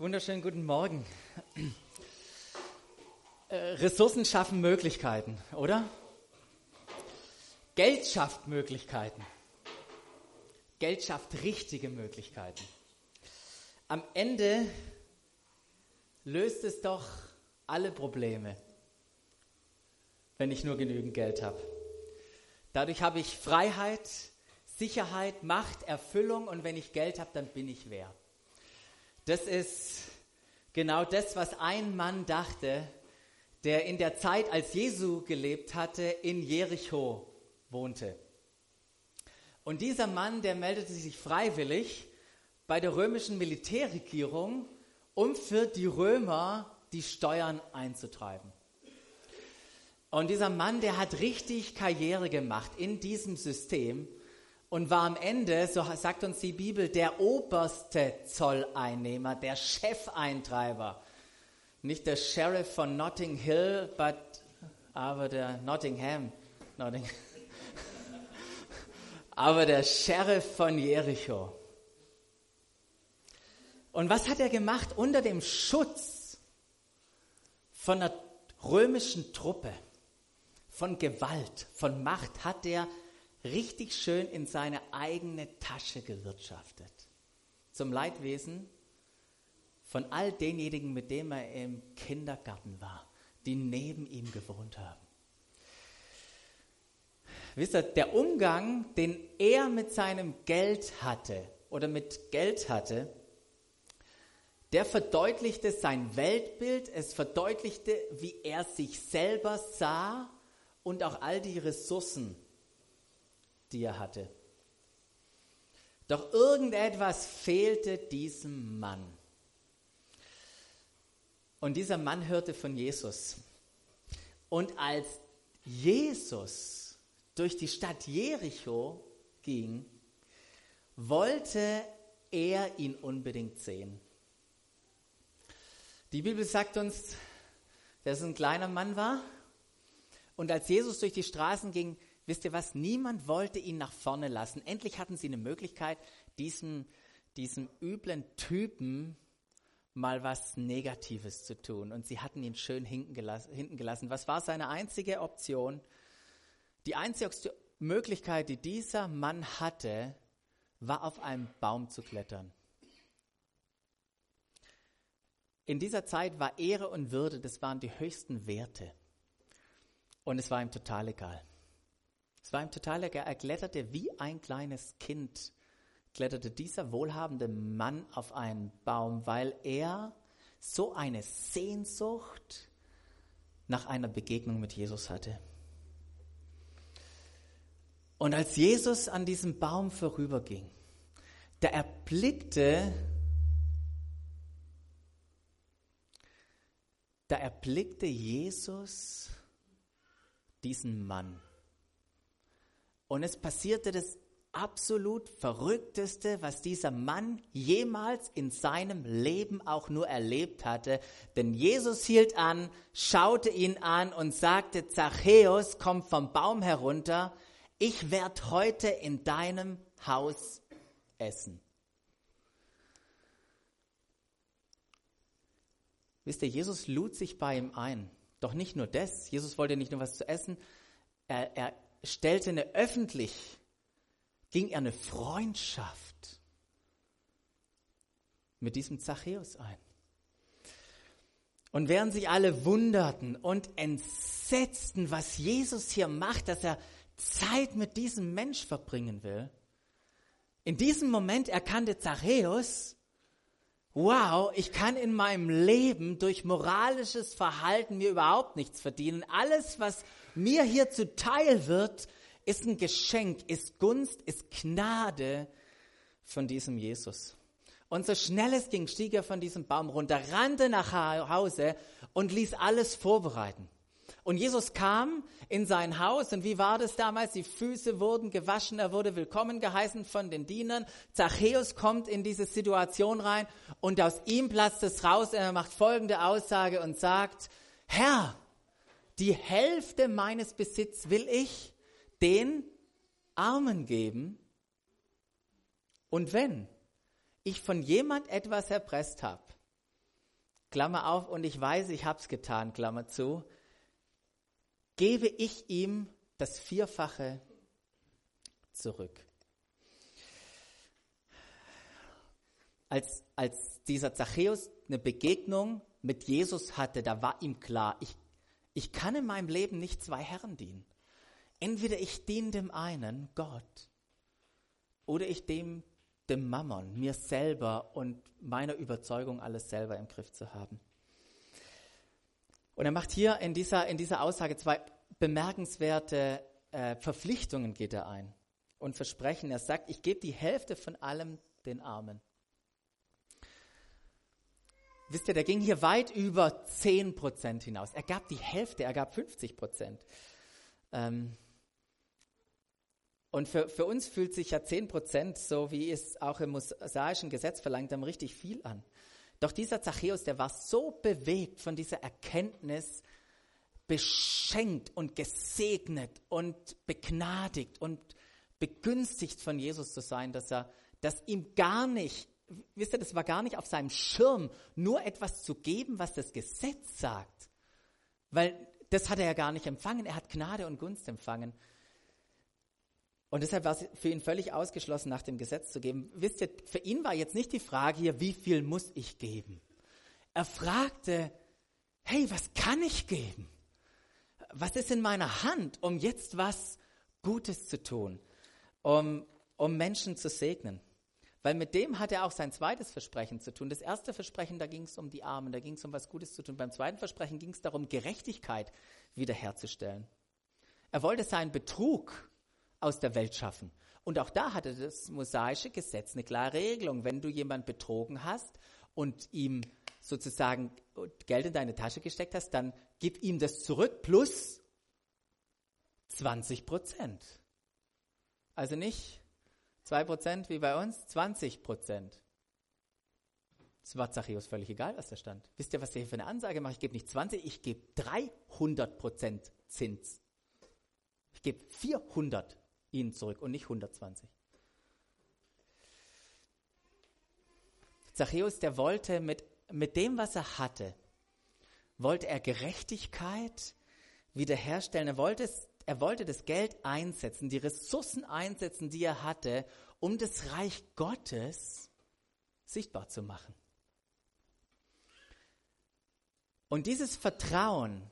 Wunderschönen guten Morgen. Äh, Ressourcen schaffen Möglichkeiten, oder? Geld schafft Möglichkeiten. Geld schafft richtige Möglichkeiten. Am Ende löst es doch alle Probleme, wenn ich nur genügend Geld habe. Dadurch habe ich Freiheit, Sicherheit, Macht, Erfüllung und wenn ich Geld habe, dann bin ich wer. Das ist genau das, was ein Mann dachte, der in der Zeit, als Jesu gelebt hatte, in Jericho wohnte. Und dieser Mann, der meldete sich freiwillig bei der römischen Militärregierung, um für die Römer die Steuern einzutreiben. Und dieser Mann, der hat richtig Karriere gemacht in diesem System und war am Ende, so sagt uns die Bibel, der oberste Zolleinnehmer, der Chefeintreiber. Nicht der Sheriff von Notting Hill, but, aber der Nottingham. Notting, aber der Sheriff von Jericho. Und was hat er gemacht unter dem Schutz von einer römischen Truppe, von Gewalt, von Macht, hat er richtig schön in seine eigene Tasche gewirtschaftet. Zum Leidwesen von all denjenigen, mit denen er im Kindergarten war, die neben ihm gewohnt haben. Wisst ihr, der Umgang, den er mit seinem Geld hatte oder mit Geld hatte, der verdeutlichte sein Weltbild, es verdeutlichte, wie er sich selber sah und auch all die Ressourcen, die er hatte. Doch irgendetwas fehlte diesem Mann. Und dieser Mann hörte von Jesus. Und als Jesus durch die Stadt Jericho ging, wollte er ihn unbedingt sehen. Die Bibel sagt uns, dass es ein kleiner Mann war. Und als Jesus durch die Straßen ging, wisst ihr was, niemand wollte ihn nach vorne lassen. Endlich hatten sie eine Möglichkeit, diesem, diesem üblen Typen mal was Negatives zu tun. Und sie hatten ihn schön hinten gelassen. Hinten gelassen. Was war seine einzige Option? Die einzige Möglichkeit, die dieser Mann hatte, war auf einen Baum zu klettern. In dieser Zeit war Ehre und Würde, das waren die höchsten Werte. Und es war ihm total egal. Es war ihm total egal. Er kletterte wie ein kleines Kind, kletterte dieser wohlhabende Mann auf einen Baum, weil er so eine Sehnsucht nach einer Begegnung mit Jesus hatte. Und als Jesus an diesem Baum vorüberging, da erblickte, da erblickte Jesus diesen Mann. Und es passierte das absolut Verrückteste, was dieser Mann jemals in seinem Leben auch nur erlebt hatte. Denn Jesus hielt an, schaute ihn an und sagte, Zachäus, komm vom Baum herunter, ich werde heute in deinem Haus essen. Wisst ihr, Jesus lud sich bei ihm ein. Doch nicht nur das. Jesus wollte nicht nur was zu essen, er, er stellte eine öffentlich, ging er eine Freundschaft mit diesem Zachäus ein. Und während sich alle wunderten und entsetzten, was Jesus hier macht, dass er Zeit mit diesem Mensch verbringen will, in diesem Moment erkannte Zachäus, wow, ich kann in meinem Leben durch moralisches Verhalten mir überhaupt nichts verdienen. Alles, was mir hier zuteil wird, ist ein Geschenk, ist Gunst, ist Gnade von diesem Jesus. Und so schnell es ging, stieg er von diesem Baum runter, rannte nach Hause und ließ alles vorbereiten. Und Jesus kam in sein Haus und wie war das damals? Die Füße wurden gewaschen, er wurde willkommen geheißen von den Dienern. Zachäus kommt in diese Situation rein und aus ihm platzt es raus. Er macht folgende Aussage und sagt, Herr, die Hälfte meines Besitzes will ich den Armen geben. Und wenn ich von jemand etwas erpresst habe, Klammer auf, und ich weiß, ich hab's getan, Klammer zu, gebe ich ihm das Vierfache zurück. Als, als dieser Zachäus eine Begegnung mit Jesus hatte, da war ihm klar, ich, ich kann in meinem Leben nicht zwei Herren dienen. Entweder ich diene dem einen, Gott, oder ich dem, dem Mammon, mir selber und meiner Überzeugung, alles selber im Griff zu haben. Und er macht hier in dieser, in dieser Aussage zwei bemerkenswerte äh, Verpflichtungen geht er ein und Versprechen. Er sagt, ich gebe die Hälfte von allem den Armen. Wisst ihr, der ging hier weit über 10 Prozent hinaus. Er gab die Hälfte, er gab 50 Prozent. Ähm, und für, für uns fühlt sich ja 10 Prozent, so wie es auch im mosaischen Gesetz verlangt, dann richtig viel an. Doch dieser Zachäus, der war so bewegt von dieser Erkenntnis, beschenkt und gesegnet und begnadigt und begünstigt von Jesus zu sein, dass er, dass ihm gar nicht, wisst ihr, das war gar nicht auf seinem Schirm, nur etwas zu geben, was das Gesetz sagt. Weil das hat er ja gar nicht empfangen. Er hat Gnade und Gunst empfangen. Und deshalb war es für ihn völlig ausgeschlossen, nach dem Gesetz zu geben. Wisst ihr, für ihn war jetzt nicht die Frage hier, wie viel muss ich geben? Er fragte, hey, was kann ich geben? Was ist in meiner Hand, um jetzt was Gutes zu tun? Um, um Menschen zu segnen? Weil mit dem hat er auch sein zweites Versprechen zu tun. Das erste Versprechen, da ging es um die Armen, da ging es um was Gutes zu tun. Beim zweiten Versprechen ging es darum, Gerechtigkeit wiederherzustellen. Er wollte seinen Betrug aus der Welt schaffen. Und auch da hatte das mosaische Gesetz eine klare Regelung. Wenn du jemand betrogen hast und ihm sozusagen Geld in deine Tasche gesteckt hast, dann gib ihm das zurück plus 20 Prozent. Also nicht 2 Prozent wie bei uns, 20 Prozent. Es war Zachäus völlig egal, was da stand. Wisst ihr, was der hier für eine Ansage macht? Ich gebe nicht 20, ich gebe 300 Prozent Zins. Ich gebe 400 ihnen zurück und nicht 120. Zachäus, der wollte mit, mit dem, was er hatte, wollte er Gerechtigkeit wiederherstellen. Er wollte, er wollte das Geld einsetzen, die Ressourcen einsetzen, die er hatte, um das Reich Gottes sichtbar zu machen. Und dieses Vertrauen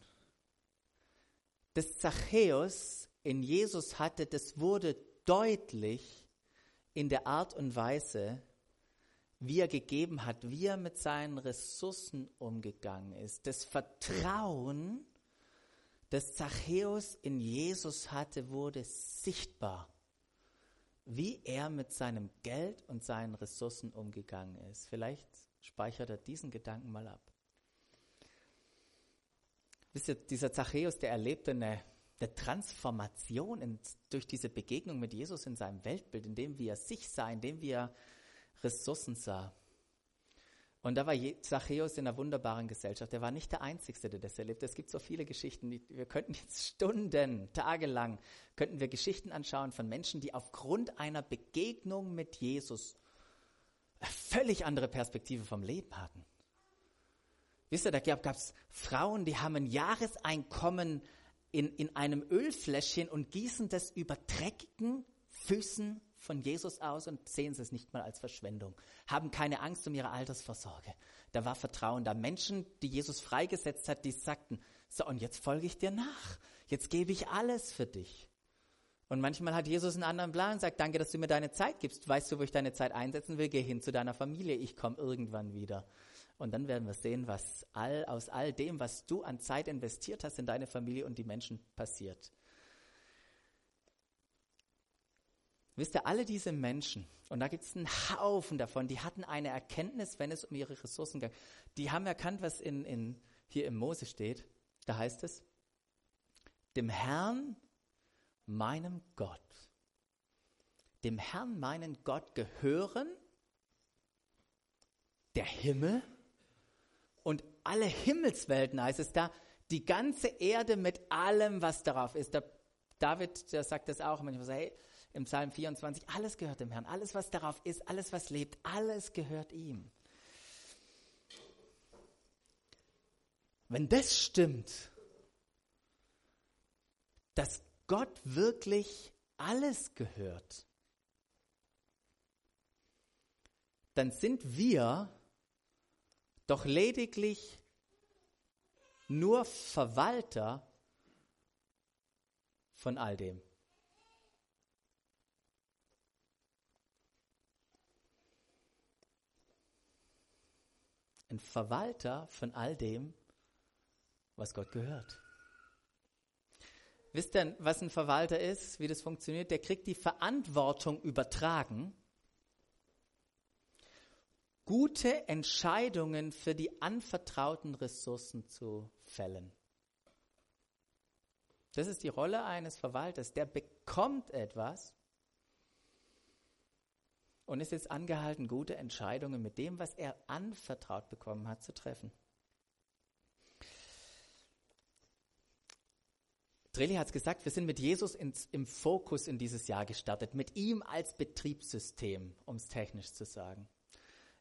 des Zachäus in Jesus hatte, das wurde deutlich in der Art und Weise, wie er gegeben hat, wie er mit seinen Ressourcen umgegangen ist. Das Vertrauen, das Zachäus in Jesus hatte, wurde sichtbar, wie er mit seinem Geld und seinen Ressourcen umgegangen ist. Vielleicht speichert er diesen Gedanken mal ab. Wisst ihr, dieser Zachäus, der erlebte eine der Transformation in, durch diese Begegnung mit Jesus in seinem Weltbild, in dem wie er sich sah, in dem wie er Ressourcen sah. Und da war Zachäus in einer wunderbaren Gesellschaft. Er war nicht der Einzige, der das erlebt. Es gibt so viele Geschichten. Wir könnten jetzt Stunden, tagelang, könnten wir Geschichten anschauen von Menschen, die aufgrund einer Begegnung mit Jesus eine völlig andere Perspektive vom Leben hatten. Wisst ihr, da gab es Frauen, die haben ein Jahreseinkommen in, in einem Ölfläschchen und gießen das über dreckigen Füßen von Jesus aus und sehen es nicht mal als Verschwendung, haben keine Angst um ihre Altersvorsorge. Da war Vertrauen da. Menschen, die Jesus freigesetzt hat, die sagten, so und jetzt folge ich dir nach. Jetzt gebe ich alles für dich. Und manchmal hat Jesus einen anderen Plan und sagt, danke, dass du mir deine Zeit gibst. Weißt du, wo ich deine Zeit einsetzen will? Geh hin zu deiner Familie. Ich komme irgendwann wieder. Und dann werden wir sehen, was all, aus all dem, was du an Zeit investiert hast in deine Familie und die Menschen passiert. Wisst ihr, alle diese Menschen, und da gibt es einen Haufen davon, die hatten eine Erkenntnis, wenn es um ihre Ressourcen ging. Die haben erkannt, was in, in, hier im Mose steht. Da heißt es, dem Herrn, meinem Gott, dem Herrn, meinen Gott gehören der Himmel und alle Himmelswelten heißt es da, die ganze Erde mit allem, was darauf ist. Der David, der sagt das auch manchmal hey, im Psalm 24, alles gehört dem Herrn, alles, was darauf ist, alles, was lebt, alles gehört ihm. wenn das stimmt, dass Gott wirklich alles gehört, dann sind wir doch lediglich nur Verwalter von all dem. Ein Verwalter von all dem, was Gott gehört. Wisst ihr, was ein Verwalter ist, wie das funktioniert? Der kriegt die Verantwortung übertragen, gute Entscheidungen für die anvertrauten Ressourcen zu fällen. Das ist die Rolle eines Verwalters. Der bekommt etwas und ist jetzt angehalten, gute Entscheidungen mit dem, was er anvertraut bekommen hat, zu treffen. Dreli hat es gesagt, wir sind mit Jesus ins, im Fokus in dieses Jahr gestartet, mit ihm als Betriebssystem, um es technisch zu sagen.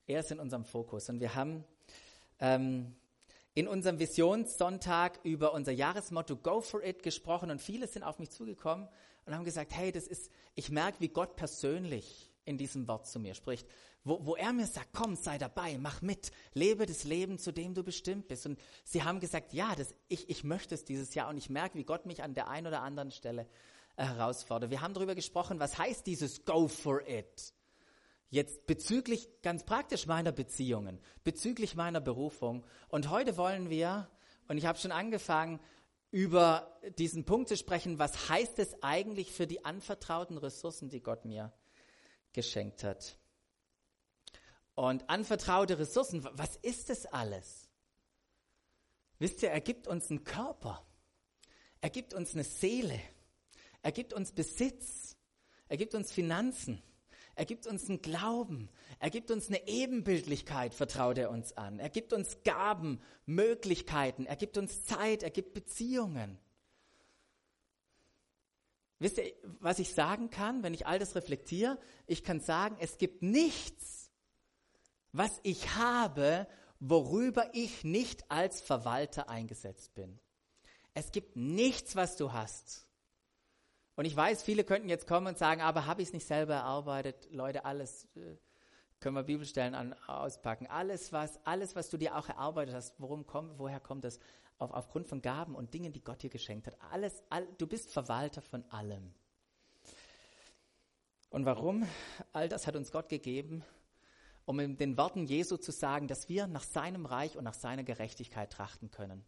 Er ist in unserem Fokus und wir haben ähm, in unserem Visionssonntag über unser Jahresmotto Go for It gesprochen und viele sind auf mich zugekommen und haben gesagt, hey, das ist, ich merke, wie Gott persönlich in diesem Wort zu mir spricht, wo, wo er mir sagt, komm, sei dabei, mach mit, lebe das Leben, zu dem du bestimmt bist. Und sie haben gesagt, ja, das, ich, ich möchte es dieses Jahr und ich merke, wie Gott mich an der einen oder anderen Stelle äh, herausfordert. Wir haben darüber gesprochen, was heißt dieses Go for it? Jetzt bezüglich ganz praktisch meiner Beziehungen, bezüglich meiner Berufung. Und heute wollen wir, und ich habe schon angefangen, über diesen Punkt zu sprechen, was heißt es eigentlich für die anvertrauten Ressourcen, die Gott mir geschenkt hat. Und anvertraute Ressourcen, was ist das alles? Wisst ihr, er gibt uns einen Körper, er gibt uns eine Seele, er gibt uns Besitz, er gibt uns Finanzen, er gibt uns einen Glauben, er gibt uns eine Ebenbildlichkeit, vertraut er uns an. Er gibt uns Gaben, Möglichkeiten, er gibt uns Zeit, er gibt Beziehungen. Wisst ihr, was ich sagen kann, wenn ich all das reflektiere? Ich kann sagen, es gibt nichts, was ich habe, worüber ich nicht als Verwalter eingesetzt bin. Es gibt nichts, was du hast. Und ich weiß, viele könnten jetzt kommen und sagen, aber habe ich es nicht selber erarbeitet? Leute, alles äh, können wir Bibelstellen an, auspacken. Alles was, alles, was du dir auch erarbeitet hast, worum kommt, woher kommt das? auf, aufgrund von Gaben und Dingen, die Gott dir geschenkt hat. Alles, all, du bist Verwalter von allem. Und warum? All das hat uns Gott gegeben, um in den Worten Jesu zu sagen, dass wir nach seinem Reich und nach seiner Gerechtigkeit trachten können.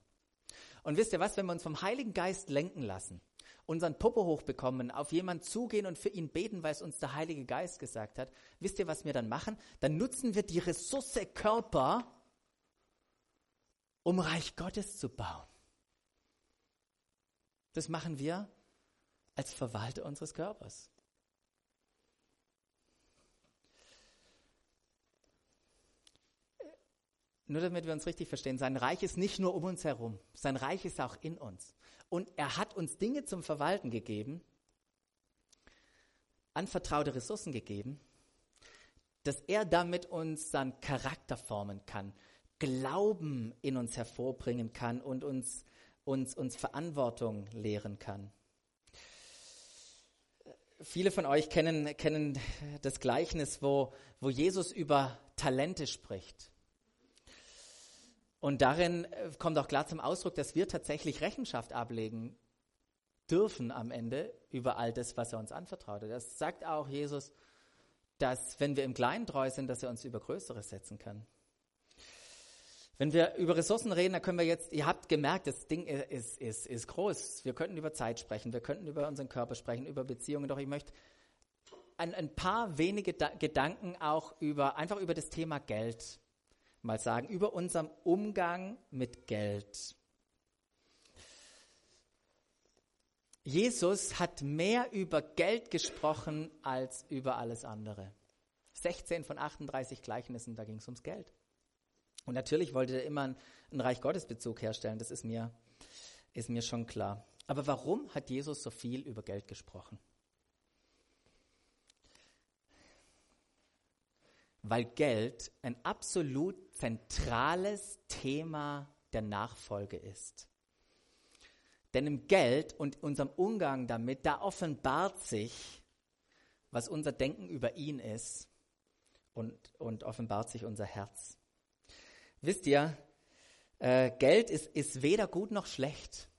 Und wisst ihr was, wenn wir uns vom Heiligen Geist lenken lassen, unseren Popo hochbekommen, auf jemanden zugehen und für ihn beten, weil es uns der Heilige Geist gesagt hat, wisst ihr, was wir dann machen? Dann nutzen wir die Ressource Körper, um Reich Gottes zu bauen. Das machen wir als Verwalter unseres Körpers. Nur damit wir uns richtig verstehen, sein Reich ist nicht nur um uns herum, sein Reich ist auch in uns. Und er hat uns Dinge zum Verwalten gegeben, anvertraute Ressourcen gegeben, dass er damit uns seinen Charakter formen kann, Glauben in uns hervorbringen kann und uns, uns, uns Verantwortung lehren kann. Viele von euch kennen, kennen das Gleichnis, wo, wo Jesus über Talente spricht. Und darin äh, kommt auch klar zum Ausdruck, dass wir tatsächlich Rechenschaft ablegen dürfen am Ende über all das, was er uns anvertraut hat. Das sagt auch Jesus, dass wenn wir im Kleinen treu sind, dass er uns über Größeres setzen kann. Wenn wir über Ressourcen reden, dann können wir jetzt, ihr habt gemerkt, das Ding ist, ist, ist groß. Wir könnten über Zeit sprechen, wir könnten über unseren Körper sprechen, über Beziehungen. Doch ich möchte ein, ein paar wenige da Gedanken auch über, einfach über das Thema Geld mal sagen, über unseren Umgang mit Geld. Jesus hat mehr über Geld gesprochen als über alles andere. 16 von 38 Gleichnissen, da ging es ums Geld. Und natürlich wollte er immer einen Reich Gottes Bezug herstellen, das ist mir, ist mir schon klar. Aber warum hat Jesus so viel über Geld gesprochen? Weil Geld ein absolut zentrales Thema der Nachfolge ist. Denn im Geld und unserem Umgang damit, da offenbart sich, was unser Denken über ihn ist und, und offenbart sich unser Herz. Wisst ihr, äh, Geld ist, ist weder gut noch schlecht.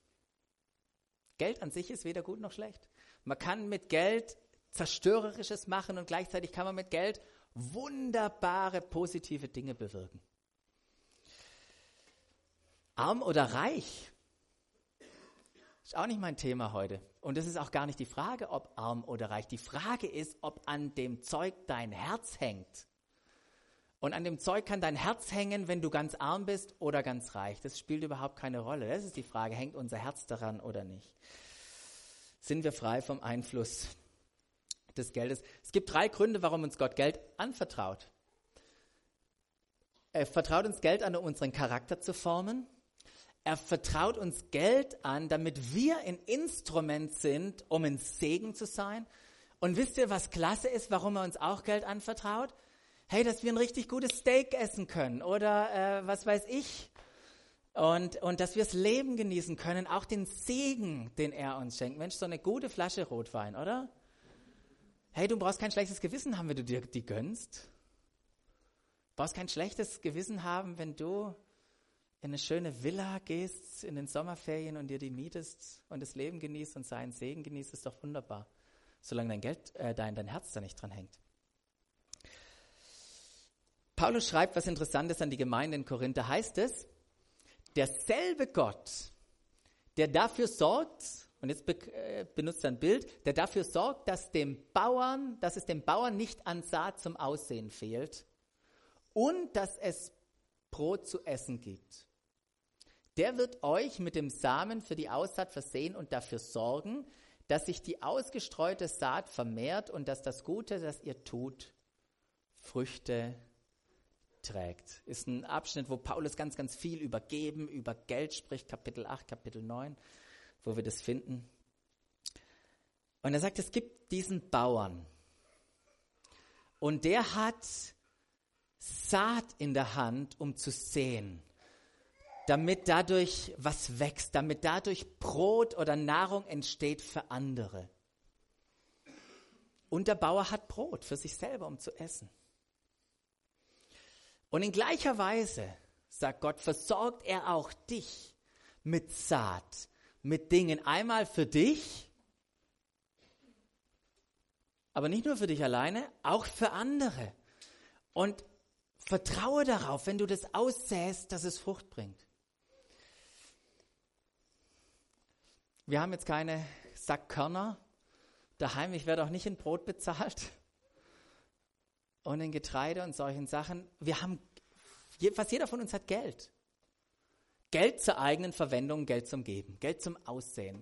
Geld an sich ist weder gut noch schlecht. Man kann mit Geld zerstörerisches machen und gleichzeitig kann man mit Geld wunderbare positive Dinge bewirken. Arm oder reich ist auch nicht mein Thema heute. Und es ist auch gar nicht die Frage, ob arm oder reich. Die Frage ist, ob an dem Zeug dein Herz hängt. Und an dem Zeug kann dein Herz hängen, wenn du ganz arm bist oder ganz reich. Das spielt überhaupt keine Rolle. Das ist die Frage, hängt unser Herz daran oder nicht? Sind wir frei vom Einfluss des Geldes? Es gibt drei Gründe, warum uns Gott Geld anvertraut. Er vertraut uns Geld an, um unseren Charakter zu formen. Er vertraut uns Geld an, damit wir ein Instrument sind, um ein Segen zu sein. Und wisst ihr, was klasse ist, warum er uns auch Geld anvertraut? Hey, dass wir ein richtig gutes Steak essen können oder äh, was weiß ich. Und, und dass wir das Leben genießen können, auch den Segen, den er uns schenkt. Mensch, so eine gute Flasche Rotwein, oder? Hey, du brauchst kein schlechtes Gewissen haben, wenn du dir die gönnst. Du brauchst kein schlechtes Gewissen haben, wenn du in eine schöne Villa gehst in den Sommerferien und dir die mietest und das Leben genießt und seinen Segen genießt, ist doch wunderbar. Solange dein Geld, äh, dein, dein Herz da nicht dran hängt. Paulus schreibt was Interessantes an die Gemeinde in Korinther. Da heißt es, derselbe Gott, der dafür sorgt, und jetzt be äh, benutzt er ein Bild, der dafür sorgt, dass dem Bauern, dass es dem Bauern nicht an Saat zum Aussehen fehlt und dass es Brot zu essen gibt der wird euch mit dem Samen für die Aussaat versehen und dafür sorgen, dass sich die ausgestreute Saat vermehrt und dass das Gute, das ihr tut, Früchte trägt. Ist ein Abschnitt, wo Paulus ganz, ganz viel über Geben, über Geld spricht, Kapitel 8, Kapitel 9, wo wir das finden. Und er sagt, es gibt diesen Bauern und der hat Saat in der Hand, um zu sehen damit dadurch was wächst, damit dadurch Brot oder Nahrung entsteht für andere. Und der Bauer hat Brot für sich selber, um zu essen. Und in gleicher Weise, sagt Gott, versorgt er auch dich mit Saat, mit Dingen. Einmal für dich, aber nicht nur für dich alleine, auch für andere. Und vertraue darauf, wenn du das aussäst, dass es Frucht bringt. Wir haben jetzt keine Sackkörner daheim. Ich werde auch nicht in Brot bezahlt und in Getreide und solchen Sachen. Wir haben, fast jeder von uns hat Geld. Geld zur eigenen Verwendung, Geld zum Geben, Geld zum Aussehen.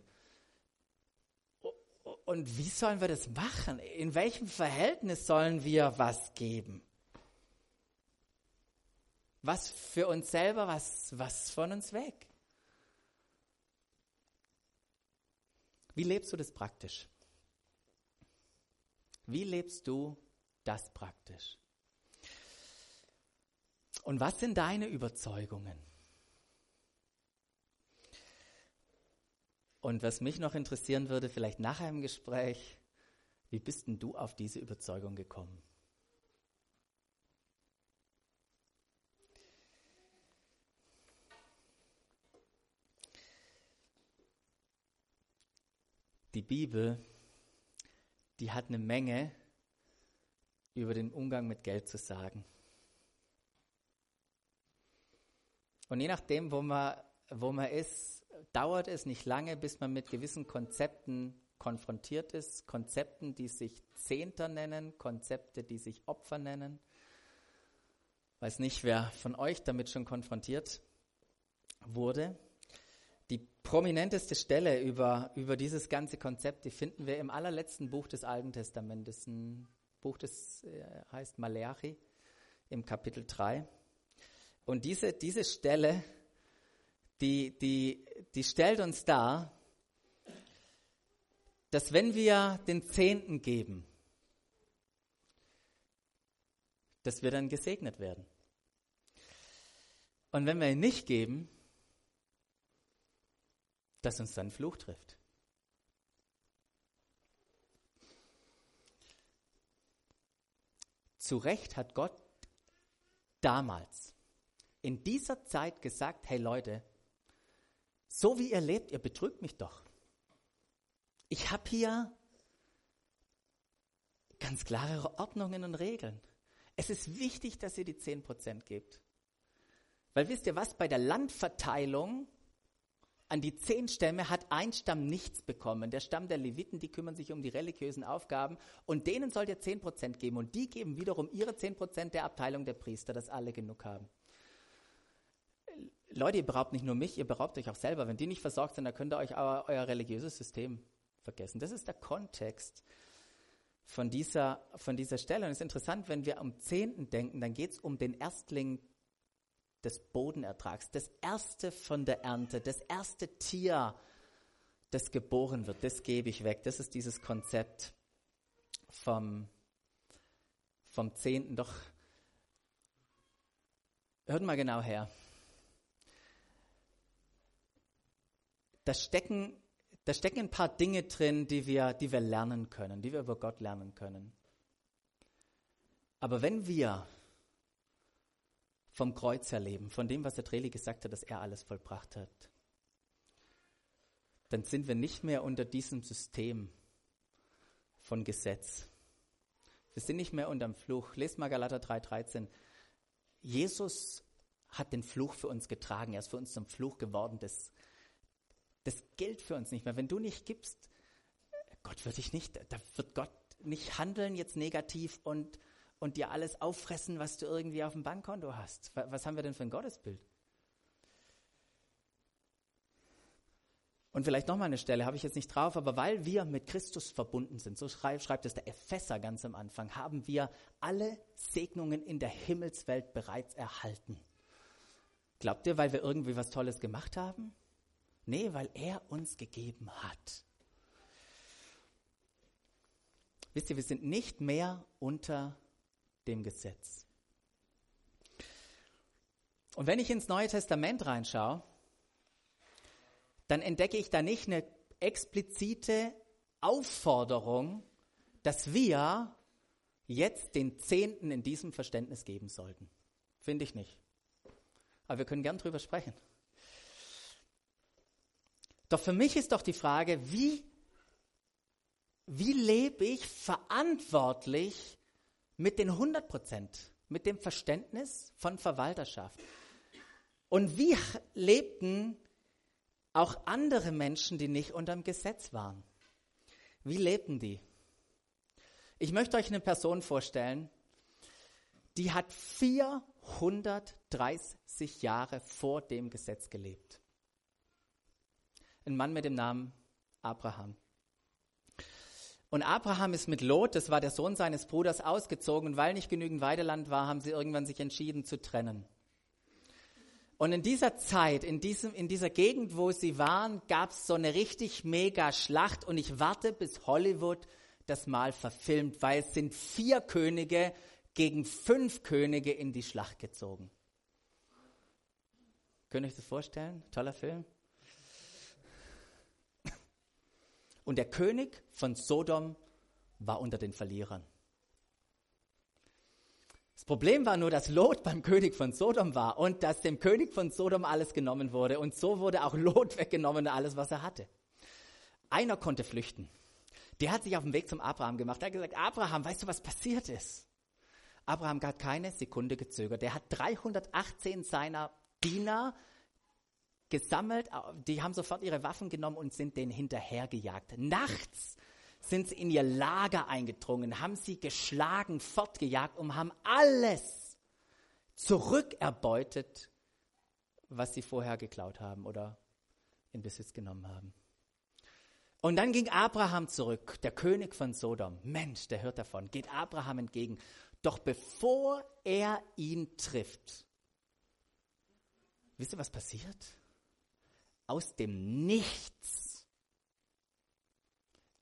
Und wie sollen wir das machen? In welchem Verhältnis sollen wir was geben? Was für uns selber, was, was von uns weg? Wie lebst du das praktisch? Wie lebst du das praktisch? Und was sind deine Überzeugungen? Und was mich noch interessieren würde, vielleicht nachher im Gespräch, wie bist denn du auf diese Überzeugung gekommen? Die Bibel, die hat eine Menge über den Umgang mit Geld zu sagen. Und je nachdem, wo man, wo man ist, dauert es nicht lange, bis man mit gewissen Konzepten konfrontiert ist. Konzepten, die sich Zehnter nennen, Konzepte, die sich Opfer nennen. Weiß nicht, wer von euch damit schon konfrontiert wurde. Die prominenteste Stelle über, über dieses ganze Konzept, die finden wir im allerletzten Buch des Alten Testamentes. Ein Buch, das äh, heißt Malachi im Kapitel 3. Und diese, diese Stelle, die, die, die stellt uns dar, dass wenn wir den Zehnten geben, dass wir dann gesegnet werden. Und wenn wir ihn nicht geben, dass uns dann Fluch trifft. Zu Recht hat Gott damals in dieser Zeit gesagt, hey Leute, so wie ihr lebt, ihr betrügt mich doch. Ich habe hier ganz klare Ordnungen und Regeln. Es ist wichtig, dass ihr die 10% gebt. Weil wisst ihr was, bei der Landverteilung an die zehn Stämme hat ein Stamm nichts bekommen. Der Stamm der Leviten, die kümmern sich um die religiösen Aufgaben und denen sollt ihr 10% geben und die geben wiederum ihre 10% der Abteilung der Priester, dass alle genug haben. Leute, ihr beraubt nicht nur mich, ihr beraubt euch auch selber. Wenn die nicht versorgt sind, dann könnt ihr euch euer, euer religiöses System vergessen. Das ist der Kontext von dieser, von dieser Stelle. Und es ist interessant, wenn wir am Zehnten denken, dann geht es um den Erstling des Bodenertrags, das erste von der Ernte, das erste Tier, das geboren wird, das gebe ich weg. Das ist dieses Konzept vom, vom Zehnten. Doch hört mal genau her. Da stecken, da stecken ein paar Dinge drin, die wir, die wir lernen können, die wir über Gott lernen können. Aber wenn wir vom Kreuz erleben, von dem, was der Treli gesagt hat, dass er alles vollbracht hat, dann sind wir nicht mehr unter diesem System von Gesetz. Wir sind nicht mehr unterm Fluch. Lest mal Galater 3,13. Jesus hat den Fluch für uns getragen. Er ist für uns zum Fluch geworden. Das, das gilt für uns nicht mehr. Wenn du nicht gibst, Gott wird dich nicht, da wird Gott nicht handeln jetzt negativ und und dir alles auffressen, was du irgendwie auf dem Bankkonto hast. Was haben wir denn für ein Gottesbild? Und vielleicht nochmal eine Stelle, habe ich jetzt nicht drauf, aber weil wir mit Christus verbunden sind, so schreibt es der Epheser ganz am Anfang, haben wir alle Segnungen in der Himmelswelt bereits erhalten. Glaubt ihr, weil wir irgendwie was Tolles gemacht haben? Nee, weil er uns gegeben hat. Wisst ihr, wir sind nicht mehr unter dem Gesetz. Und wenn ich ins Neue Testament reinschaue, dann entdecke ich da nicht eine explizite Aufforderung, dass wir jetzt den Zehnten in diesem Verständnis geben sollten. Finde ich nicht. Aber wir können gern drüber sprechen. Doch für mich ist doch die Frage, wie, wie lebe ich verantwortlich mit den 100 Prozent, mit dem Verständnis von Verwalterschaft. Und wie lebten auch andere Menschen, die nicht unter dem Gesetz waren? Wie lebten die? Ich möchte euch eine Person vorstellen, die hat 430 Jahre vor dem Gesetz gelebt. Ein Mann mit dem Namen Abraham. Und Abraham ist mit Lot, das war der Sohn seines Bruders, ausgezogen. Und weil nicht genügend Weideland war, haben sie irgendwann sich entschieden zu trennen. Und in dieser Zeit, in, diesem, in dieser Gegend, wo sie waren, gab es so eine richtig mega Schlacht. Und ich warte, bis Hollywood das mal verfilmt, weil es sind vier Könige gegen fünf Könige in die Schlacht gezogen. Könnt ihr euch das vorstellen? Toller Film. Und der König von Sodom war unter den Verlierern. Das Problem war nur, dass Lot beim König von Sodom war und dass dem König von Sodom alles genommen wurde. Und so wurde auch Lot weggenommen, alles, was er hatte. Einer konnte flüchten. Der hat sich auf den Weg zum Abraham gemacht. Er hat gesagt, Abraham, weißt du, was passiert ist? Abraham hat keine Sekunde gezögert. Der hat 318 seiner Diener gesammelt, die haben sofort ihre Waffen genommen und sind denen hinterhergejagt. Nachts sind sie in ihr Lager eingedrungen, haben sie geschlagen, fortgejagt und haben alles zurückerbeutet, was sie vorher geklaut haben oder in Besitz genommen haben. Und dann ging Abraham zurück, der König von Sodom. Mensch, der hört davon, geht Abraham entgegen. Doch bevor er ihn trifft, wisst ihr, was passiert? Aus dem Nichts,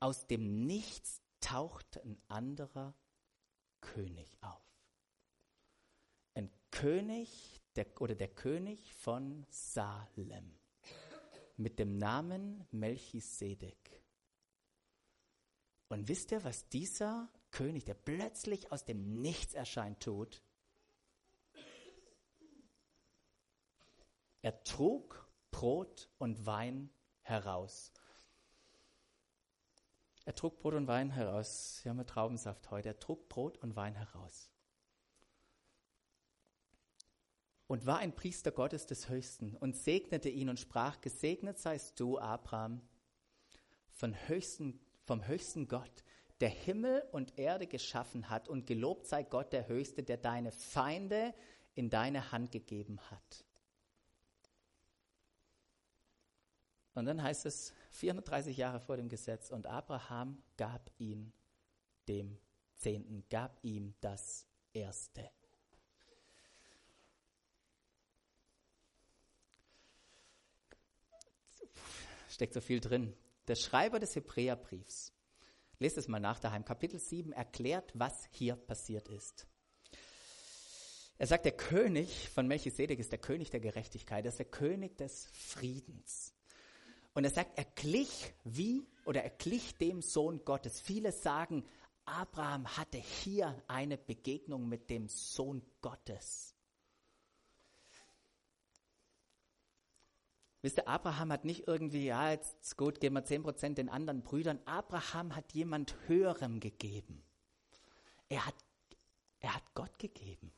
aus dem Nichts taucht ein anderer König auf. Ein König der, oder der König von Salem. mit dem Namen Melchisedek. Und wisst ihr, was dieser König, der plötzlich aus dem Nichts erscheint, tut? Er trug Brot und Wein heraus. Er trug Brot und Wein heraus. Sie haben Traubensaft heute. Er trug Brot und Wein heraus. Und war ein Priester Gottes des Höchsten und segnete ihn und sprach, gesegnet seist du, Abraham, von höchsten, vom höchsten Gott, der Himmel und Erde geschaffen hat und gelobt sei Gott der Höchste, der deine Feinde in deine Hand gegeben hat. Und dann heißt es 430 Jahre vor dem Gesetz und Abraham gab ihn dem Zehnten, gab ihm das Erste. Steckt so viel drin. Der Schreiber des Hebräerbriefs, lest es mal nach daheim, Kapitel 7 erklärt, was hier passiert ist. Er sagt, der König von Melchisedek ist der König der Gerechtigkeit, er ist der König des Friedens. Und er sagt, er glich wie oder er glich dem Sohn Gottes. Viele sagen, Abraham hatte hier eine Begegnung mit dem Sohn Gottes. Wisst ihr, Abraham hat nicht irgendwie, ja, jetzt gut, geben wir 10% den anderen Brüdern. Abraham hat jemand Höherem gegeben. Er hat, er hat Gott gegeben.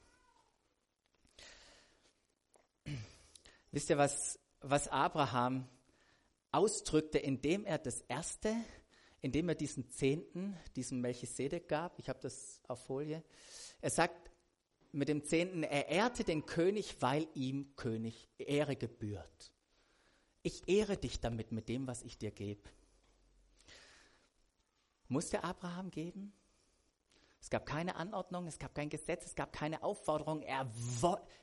Wisst ihr, was, was Abraham ausdrückte, indem er das Erste, indem er diesen Zehnten, diesem Melchisedek gab. Ich habe das auf Folie. Er sagt mit dem Zehnten, er ehrte den König, weil ihm König Ehre gebührt. Ich ehre dich damit mit dem, was ich dir gebe. Musste Abraham geben? Es gab keine Anordnung, es gab kein Gesetz, es gab keine Aufforderung. Er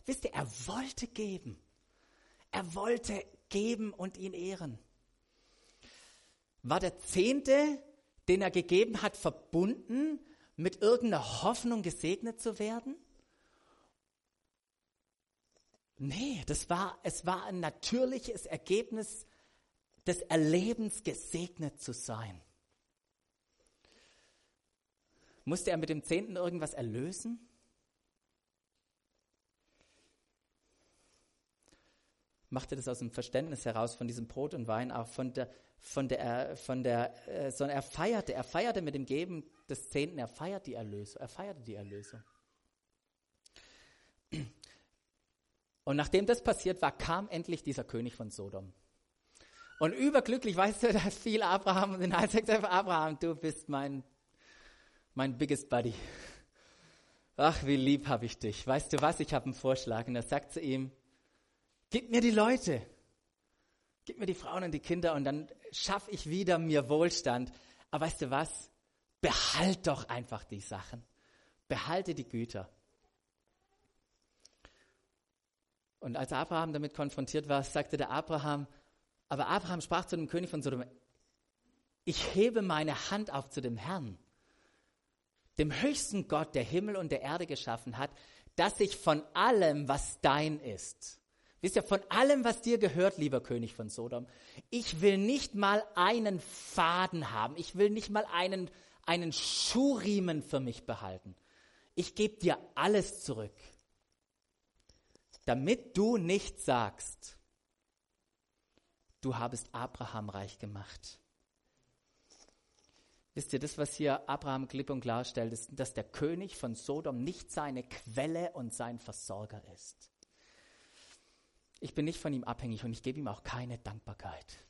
wisst ihr, er wollte geben. Er wollte geben und ihn ehren. War der Zehnte, den er gegeben hat, verbunden mit irgendeiner Hoffnung gesegnet zu werden? Nee, das war, es war ein natürliches Ergebnis des Erlebens, gesegnet zu sein. Musste er mit dem Zehnten irgendwas erlösen? machte das aus dem Verständnis heraus von diesem Brot und Wein, auch von der, von der, von der, äh, sondern er feierte, er feierte mit dem Geben des Zehnten, er feiert die Erlösung, er feierte die Erlösung. Und nachdem das passiert war, kam endlich dieser König von Sodom. Und überglücklich, weißt du, da fiel Abraham und den Isaac sagt, Abraham, du bist mein, mein biggest buddy. Ach, wie lieb habe ich dich. Weißt du was, ich habe einen Vorschlag. Und er sagt zu ihm, Gib mir die Leute. Gib mir die Frauen und die Kinder und dann schaffe ich wieder mir Wohlstand. Aber weißt du was? Behalt doch einfach die Sachen. Behalte die Güter. Und als Abraham damit konfrontiert war, sagte der Abraham, aber Abraham sprach zu dem König von Sodom, ich hebe meine Hand auf zu dem Herrn, dem höchsten Gott, der Himmel und der Erde geschaffen hat, dass ich von allem, was dein ist, Wisst ihr, von allem, was dir gehört, lieber König von Sodom, ich will nicht mal einen Faden haben. Ich will nicht mal einen, einen Schuhriemen für mich behalten. Ich gebe dir alles zurück, damit du nicht sagst, du habest Abraham reich gemacht. Wisst ihr, das, was hier Abraham klipp und klar stellt, ist, dass der König von Sodom nicht seine Quelle und sein Versorger ist. Ich bin nicht von ihm abhängig und ich gebe ihm auch keine Dankbarkeit.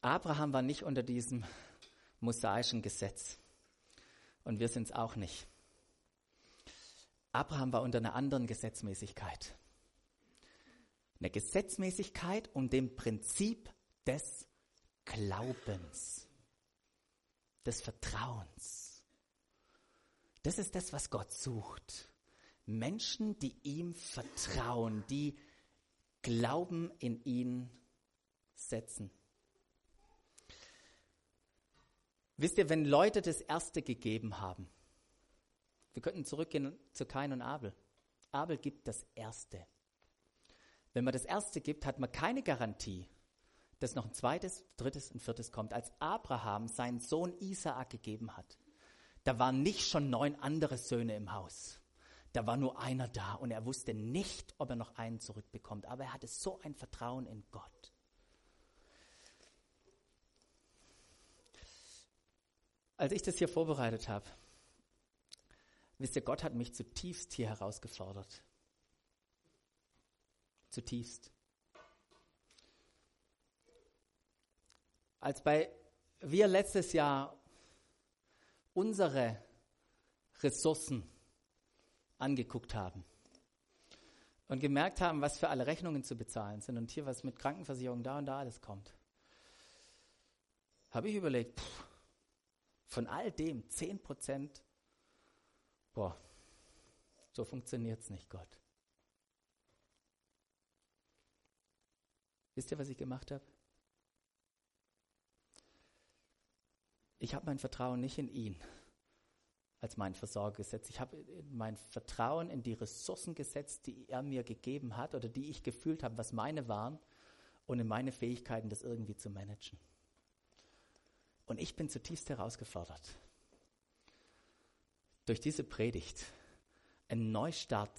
Abraham war nicht unter diesem mosaischen Gesetz und wir sind es auch nicht. Abraham war unter einer anderen Gesetzmäßigkeit. Eine Gesetzmäßigkeit um dem Prinzip des Glaubens, des Vertrauens. Das ist das, was Gott sucht. Menschen, die ihm vertrauen, die Glauben in ihn setzen. Wisst ihr, wenn Leute das Erste gegeben haben, wir könnten zurückgehen zu Kain und Abel. Abel gibt das Erste. Wenn man das erste gibt, hat man keine Garantie, dass noch ein zweites, drittes und viertes kommt. Als Abraham seinen Sohn Isaak gegeben hat, da waren nicht schon neun andere Söhne im Haus. Da war nur einer da und er wusste nicht, ob er noch einen zurückbekommt. Aber er hatte so ein Vertrauen in Gott. Als ich das hier vorbereitet habe, wisst ihr, Gott hat mich zutiefst hier herausgefordert. Zutiefst. Als bei wir letztes Jahr unsere Ressourcen angeguckt haben und gemerkt haben, was für alle Rechnungen zu bezahlen sind und hier was mit Krankenversicherung da und da alles kommt, habe ich überlegt, pff, von all dem 10 Prozent, boah, so funktioniert es nicht, Gott. Wisst ihr, was ich gemacht habe? Ich habe mein Vertrauen nicht in ihn als meinen Versorger gesetzt. Ich habe mein Vertrauen in die Ressourcen gesetzt, die er mir gegeben hat oder die ich gefühlt habe, was meine waren und in meine Fähigkeiten, das irgendwie zu managen. Und ich bin zutiefst herausgefordert, durch diese Predigt einen Neustart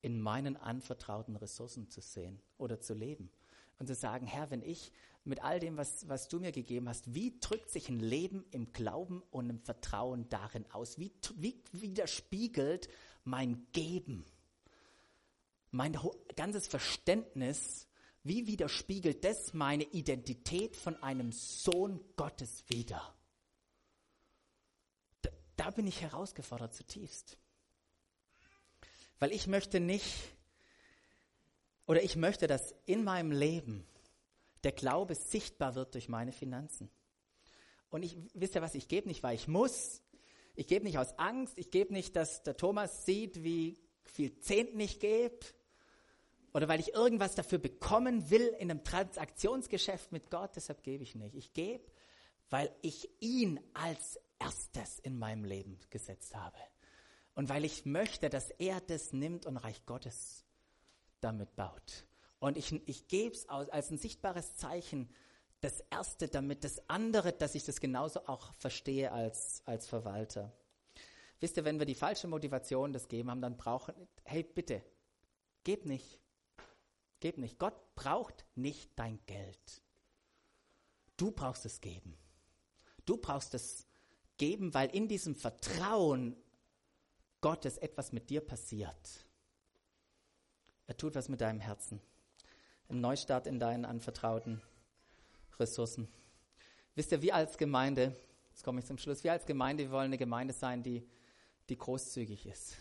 in meinen anvertrauten Ressourcen zu sehen oder zu leben und zu sagen, Herr, wenn ich mit all dem, was, was du mir gegeben hast, wie drückt sich ein Leben im Glauben und im Vertrauen darin aus? Wie, wie widerspiegelt mein Geben, mein ganzes Verständnis, wie widerspiegelt das meine Identität von einem Sohn Gottes wieder? Da, da bin ich herausgefordert zutiefst. Weil ich möchte nicht oder ich möchte, dass in meinem Leben der Glaube sichtbar wird durch meine Finanzen. Und ich, wisst ihr was, ich gebe nicht, weil ich muss. Ich gebe nicht aus Angst. Ich gebe nicht, dass der Thomas sieht, wie viel Zehnten ich gebe. Oder weil ich irgendwas dafür bekommen will in einem Transaktionsgeschäft mit Gott. Deshalb gebe ich nicht. Ich gebe, weil ich ihn als erstes in meinem Leben gesetzt habe. Und weil ich möchte, dass er das nimmt und Reich Gottes damit baut. Und ich, ich gebe es als ein sichtbares Zeichen, das Erste, damit das andere, dass ich das genauso auch verstehe als, als Verwalter. Wisst ihr, wenn wir die falsche Motivation das geben haben, dann brauchen, hey bitte, geb nicht. Geb nicht. Gott braucht nicht dein Geld. Du brauchst es geben. Du brauchst es geben, weil in diesem Vertrauen Gottes etwas mit dir passiert. Er tut was mit deinem Herzen. Ein Neustart in deinen anvertrauten Ressourcen. Wisst ihr, wir als Gemeinde, jetzt komme ich zum Schluss, wir als Gemeinde, wir wollen eine Gemeinde sein, die, die großzügig ist.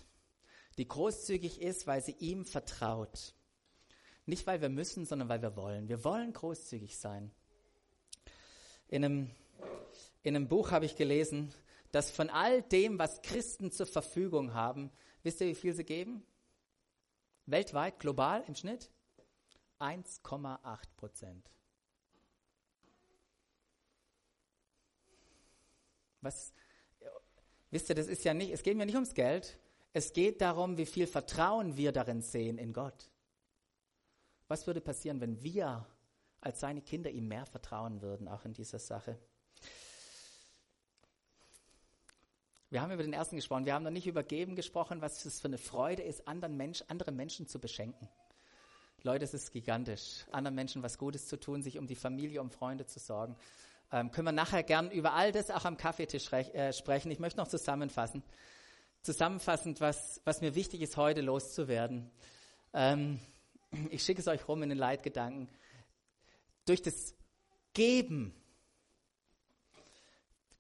Die großzügig ist, weil sie ihm vertraut. Nicht, weil wir müssen, sondern weil wir wollen. Wir wollen großzügig sein. In einem, in einem Buch habe ich gelesen, dass von all dem, was Christen zur Verfügung haben, wisst ihr, wie viel sie geben? Weltweit, global im Schnitt 1,8 Prozent. Was, wisst ihr, das ist ja nicht, es geht mir nicht ums Geld, es geht darum, wie viel Vertrauen wir darin sehen in Gott. Was würde passieren, wenn wir als seine Kinder ihm mehr vertrauen würden, auch in dieser Sache? Wir haben über den ersten gesprochen. Wir haben noch nicht über Geben gesprochen, was es für eine Freude ist, anderen Mensch, andere Menschen zu beschenken. Leute, es ist gigantisch, anderen Menschen was Gutes zu tun, sich um die Familie, um Freunde zu sorgen. Ähm, können wir nachher gern über all das auch am Kaffeetisch äh, sprechen. Ich möchte noch zusammenfassen. Zusammenfassend, was, was mir wichtig ist, heute loszuwerden. Ähm, ich schicke es euch rum in den Leitgedanken. Durch das Geben,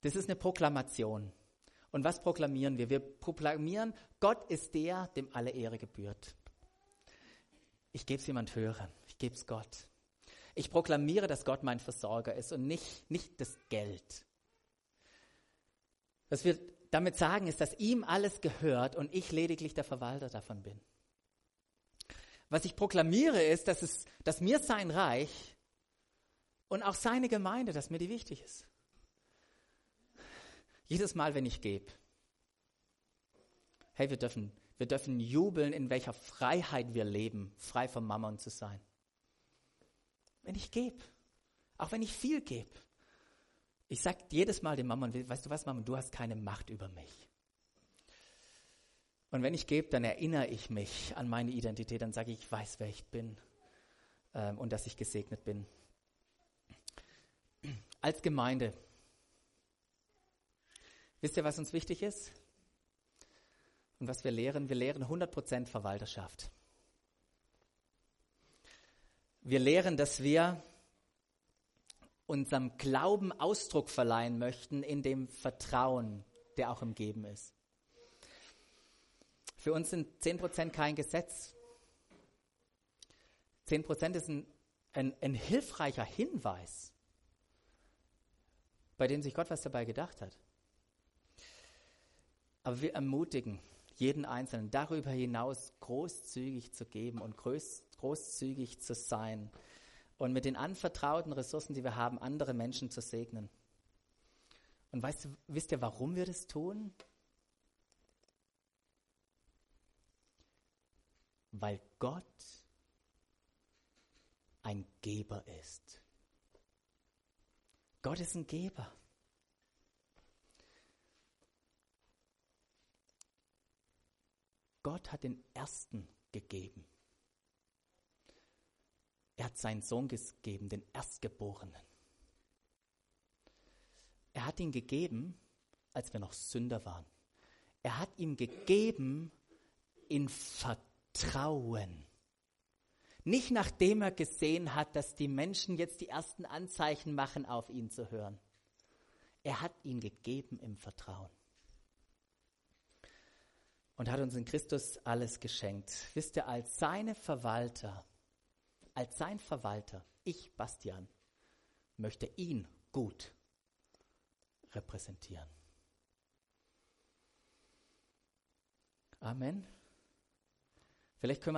das ist eine Proklamation. Und was proklamieren wir? Wir proklamieren, Gott ist der, dem alle Ehre gebührt. Ich gebe es jemand hören. Ich gebe es Gott. Ich proklamiere, dass Gott mein Versorger ist und nicht, nicht das Geld. Was wir damit sagen, ist, dass ihm alles gehört und ich lediglich der Verwalter davon bin. Was ich proklamiere, ist, dass, es, dass mir sein Reich und auch seine Gemeinde, dass mir die wichtig ist. Jedes Mal, wenn ich gebe. Hey, wir dürfen, Wir dürfen jubeln, in welcher Freiheit wir leben, frei vom Mammon zu sein. Wenn ich gebe, auch wenn ich viel gebe. Ich sage jedes Mal dem Mammon, weißt du was, Mammon, du hast keine Macht über mich. Und wenn ich gebe, dann erinnere ich mich an meine Identität, dann sage ich, ich weiß, wer ich bin ähm, und dass ich gesegnet bin. Als Gemeinde, wisst ihr, was uns wichtig ist? Und was wir lehren? Wir lehren 100% Verwalterschaft. Wir lehren, dass wir unserem Glauben Ausdruck verleihen möchten in dem Vertrauen, der auch im Geben ist. Für uns sind 10% kein Gesetz. 10% ist ein, ein, ein hilfreicher Hinweis, bei dem sich Gott was dabei gedacht hat. Aber wir ermutigen jeden Einzelnen darüber hinaus großzügig zu geben und groß, großzügig zu sein und mit den anvertrauten Ressourcen, die wir haben, andere Menschen zu segnen. Und weißt wisst ihr, warum wir das tun? Weil Gott ein Geber ist. Gott ist ein Geber. Gott hat den Ersten gegeben. Er hat seinen Sohn gegeben, den Erstgeborenen. Er hat ihn gegeben, als wir noch Sünder waren. Er hat ihm gegeben in Vertrauen. Nicht nachdem er gesehen hat, dass die Menschen jetzt die ersten Anzeichen machen, auf ihn zu hören. Er hat ihn gegeben im Vertrauen und hat uns in Christus alles geschenkt. Wisst ihr, als seine Verwalter, als sein Verwalter, ich, Bastian, möchte ihn gut repräsentieren. Amen. Vielleicht können wir